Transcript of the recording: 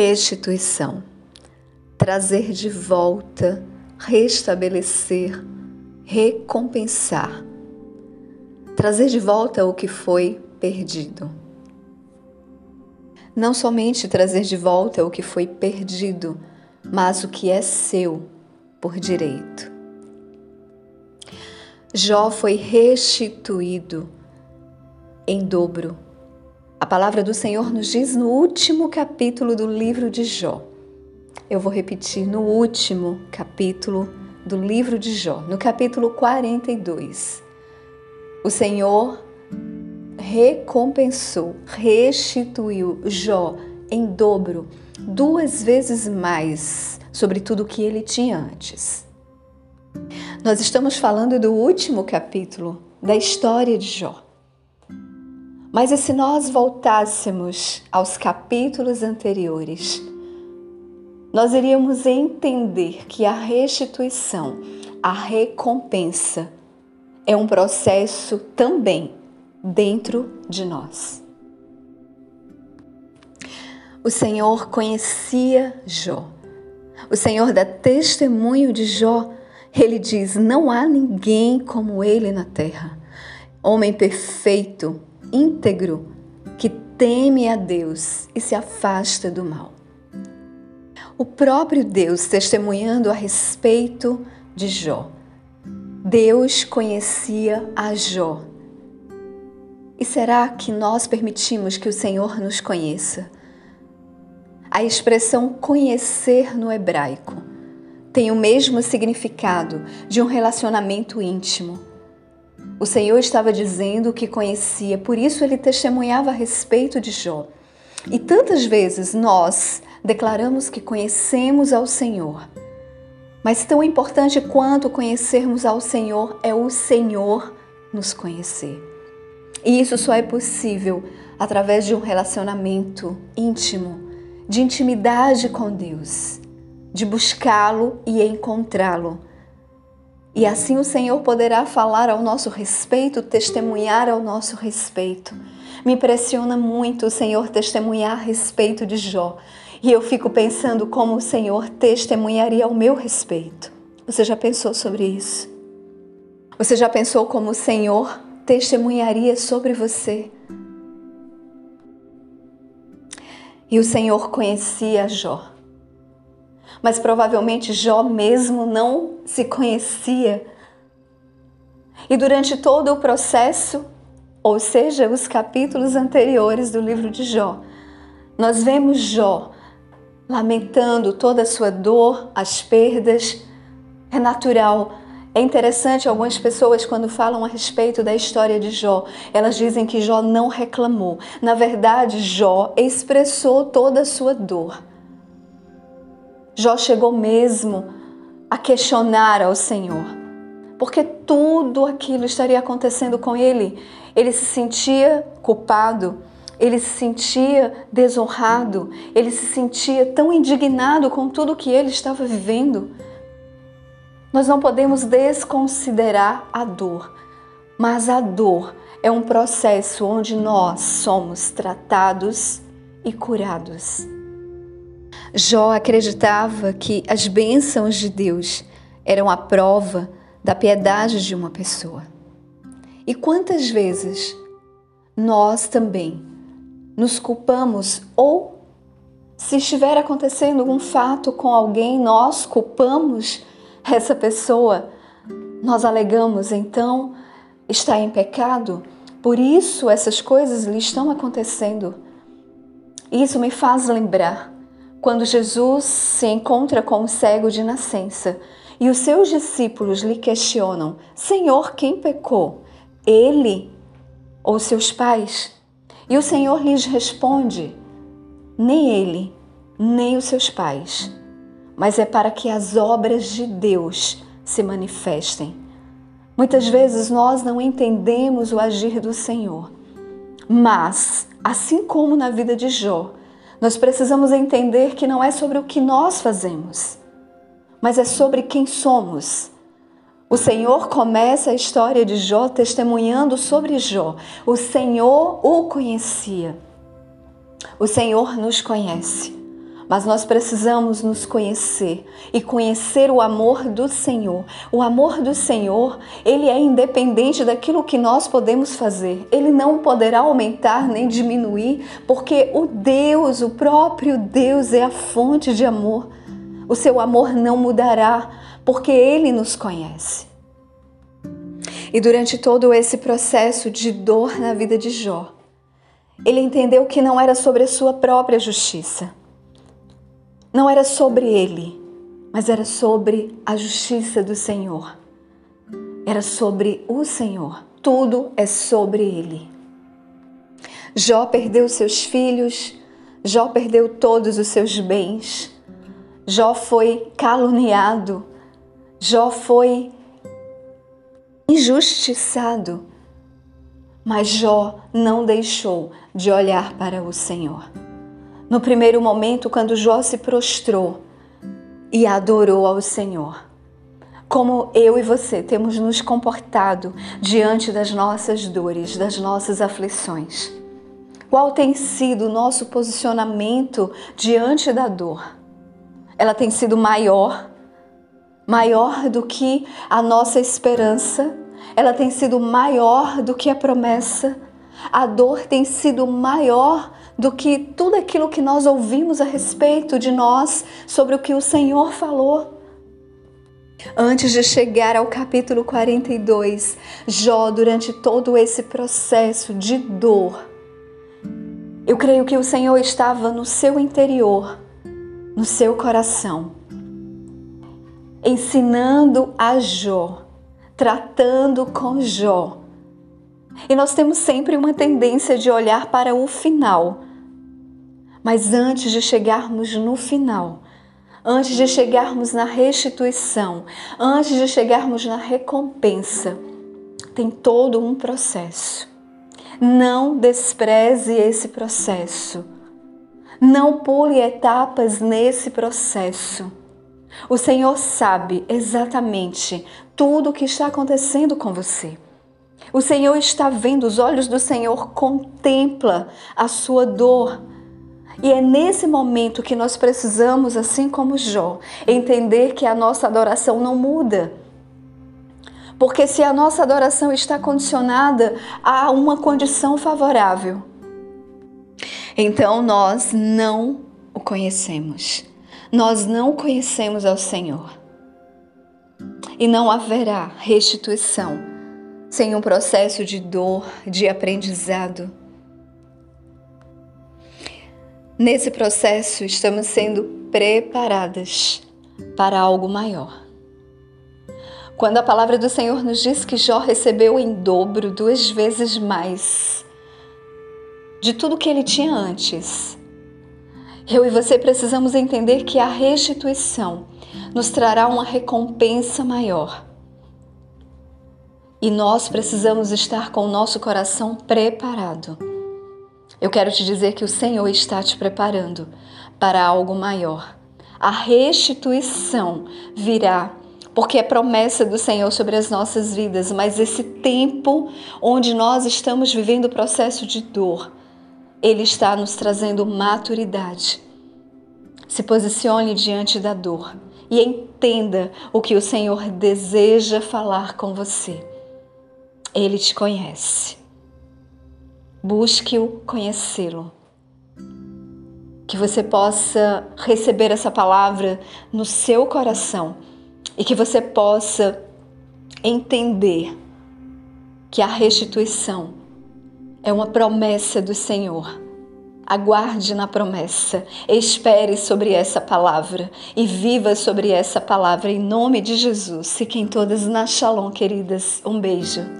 Restituição. Trazer de volta, restabelecer, recompensar. Trazer de volta o que foi perdido. Não somente trazer de volta o que foi perdido, mas o que é seu por direito. Jó foi restituído em dobro a palavra do Senhor nos diz no último capítulo do livro de Jó. Eu vou repetir no último capítulo do livro de Jó, no capítulo 42. O Senhor recompensou, restituiu Jó em dobro, duas vezes mais sobre tudo o que ele tinha antes. Nós estamos falando do último capítulo da história de Jó. Mas e se nós voltássemos aos capítulos anteriores, nós iríamos entender que a restituição, a recompensa, é um processo também dentro de nós. O Senhor conhecia Jó. O Senhor dá testemunho de Jó. Ele diz: Não há ninguém como ele na terra. Homem perfeito, íntegro que teme a Deus e se afasta do mal. O próprio Deus testemunhando a respeito de Jó. Deus conhecia a Jó. E será que nós permitimos que o Senhor nos conheça? A expressão conhecer no hebraico tem o mesmo significado de um relacionamento íntimo o Senhor estava dizendo que conhecia, por isso ele testemunhava a respeito de Jó. E tantas vezes nós declaramos que conhecemos ao Senhor. Mas tão importante quanto conhecermos ao Senhor é o Senhor nos conhecer. E isso só é possível através de um relacionamento íntimo, de intimidade com Deus, de buscá-lo e encontrá-lo e assim o Senhor poderá falar ao nosso respeito, testemunhar ao nosso respeito. Me impressiona muito o Senhor testemunhar a respeito de Jó. E eu fico pensando como o Senhor testemunharia ao meu respeito. Você já pensou sobre isso? Você já pensou como o Senhor testemunharia sobre você? E o Senhor conhecia Jó mas provavelmente Jó mesmo não se conhecia. E durante todo o processo, ou seja, os capítulos anteriores do livro de Jó, nós vemos Jó lamentando toda a sua dor, as perdas. É natural. É interessante, algumas pessoas, quando falam a respeito da história de Jó, elas dizem que Jó não reclamou. Na verdade, Jó expressou toda a sua dor. Jó chegou mesmo a questionar ao Senhor, porque tudo aquilo estaria acontecendo com ele. Ele se sentia culpado, ele se sentia desonrado, ele se sentia tão indignado com tudo que ele estava vivendo. Nós não podemos desconsiderar a dor, mas a dor é um processo onde nós somos tratados e curados. Jó acreditava que as bênçãos de Deus eram a prova da piedade de uma pessoa. E quantas vezes nós também nos culpamos ou se estiver acontecendo um fato com alguém, nós culpamos essa pessoa, nós alegamos então está em pecado, por isso essas coisas lhe estão acontecendo. Isso me faz lembrar quando Jesus se encontra com o cego de nascença e os seus discípulos lhe questionam: Senhor, quem pecou? Ele ou seus pais? E o Senhor lhes responde: Nem ele, nem os seus pais, mas é para que as obras de Deus se manifestem. Muitas vezes nós não entendemos o agir do Senhor, mas, assim como na vida de Jó, nós precisamos entender que não é sobre o que nós fazemos, mas é sobre quem somos. O Senhor começa a história de Jó testemunhando sobre Jó. O Senhor o conhecia. O Senhor nos conhece, Mas nós precisamos nos conhecer e conhecer o amor do Senhor. O amor do Senhor, ele é independente daquilo que nós podemos fazer. Ele não poderá aumentar nem diminuir, porque o Deus, o próprio Deus é a fonte de amor. O seu amor não mudará, porque ele nos conhece. E durante todo esse processo de dor na vida de Jó, ele entendeu que não era sobre a sua própria justiça, não era sobre ele, mas era sobre a justiça do Senhor. Era sobre o Senhor. Tudo é sobre ele. Jó perdeu seus filhos, Jó perdeu todos os seus bens, Jó foi caluniado, Jó foi injustiçado. Mas Jó não deixou de olhar para o Senhor. No primeiro momento, quando Jó se prostrou e adorou ao Senhor, como eu e você temos nos comportado diante das nossas dores, das nossas aflições. Qual tem sido o nosso posicionamento diante da dor? Ela tem sido maior, maior do que a nossa esperança, ela tem sido maior do que a promessa, a dor tem sido maior do que tudo aquilo que nós ouvimos a respeito de nós, sobre o que o Senhor falou. Antes de chegar ao capítulo 42, Jó, durante todo esse processo de dor, eu creio que o Senhor estava no seu interior, no seu coração, ensinando a Jó, tratando com Jó. E nós temos sempre uma tendência de olhar para o final. Mas antes de chegarmos no final, antes de chegarmos na restituição, antes de chegarmos na recompensa, tem todo um processo. Não despreze esse processo. Não pule etapas nesse processo. O Senhor sabe exatamente tudo o que está acontecendo com você. O Senhor está vendo, os olhos do Senhor contempla a sua dor, e é nesse momento que nós precisamos, assim como Jó, entender que a nossa adoração não muda. Porque se a nossa adoração está condicionada a uma condição favorável, então nós não o conhecemos. Nós não conhecemos ao Senhor. E não haverá restituição sem um processo de dor, de aprendizado Nesse processo, estamos sendo preparadas para algo maior. Quando a palavra do Senhor nos diz que Jó recebeu em dobro, duas vezes mais de tudo que ele tinha antes, eu e você precisamos entender que a restituição nos trará uma recompensa maior. E nós precisamos estar com o nosso coração preparado eu quero te dizer que o Senhor está te preparando para algo maior. A restituição virá, porque é promessa do Senhor sobre as nossas vidas, mas esse tempo onde nós estamos vivendo o processo de dor, ele está nos trazendo maturidade. Se posicione diante da dor e entenda o que o Senhor deseja falar com você. Ele te conhece. Busque-o conhecê-lo. Que você possa receber essa palavra no seu coração e que você possa entender que a restituição é uma promessa do Senhor. Aguarde na promessa, espere sobre essa palavra e viva sobre essa palavra em nome de Jesus. Fiquem todas na Shalom, queridas. Um beijo.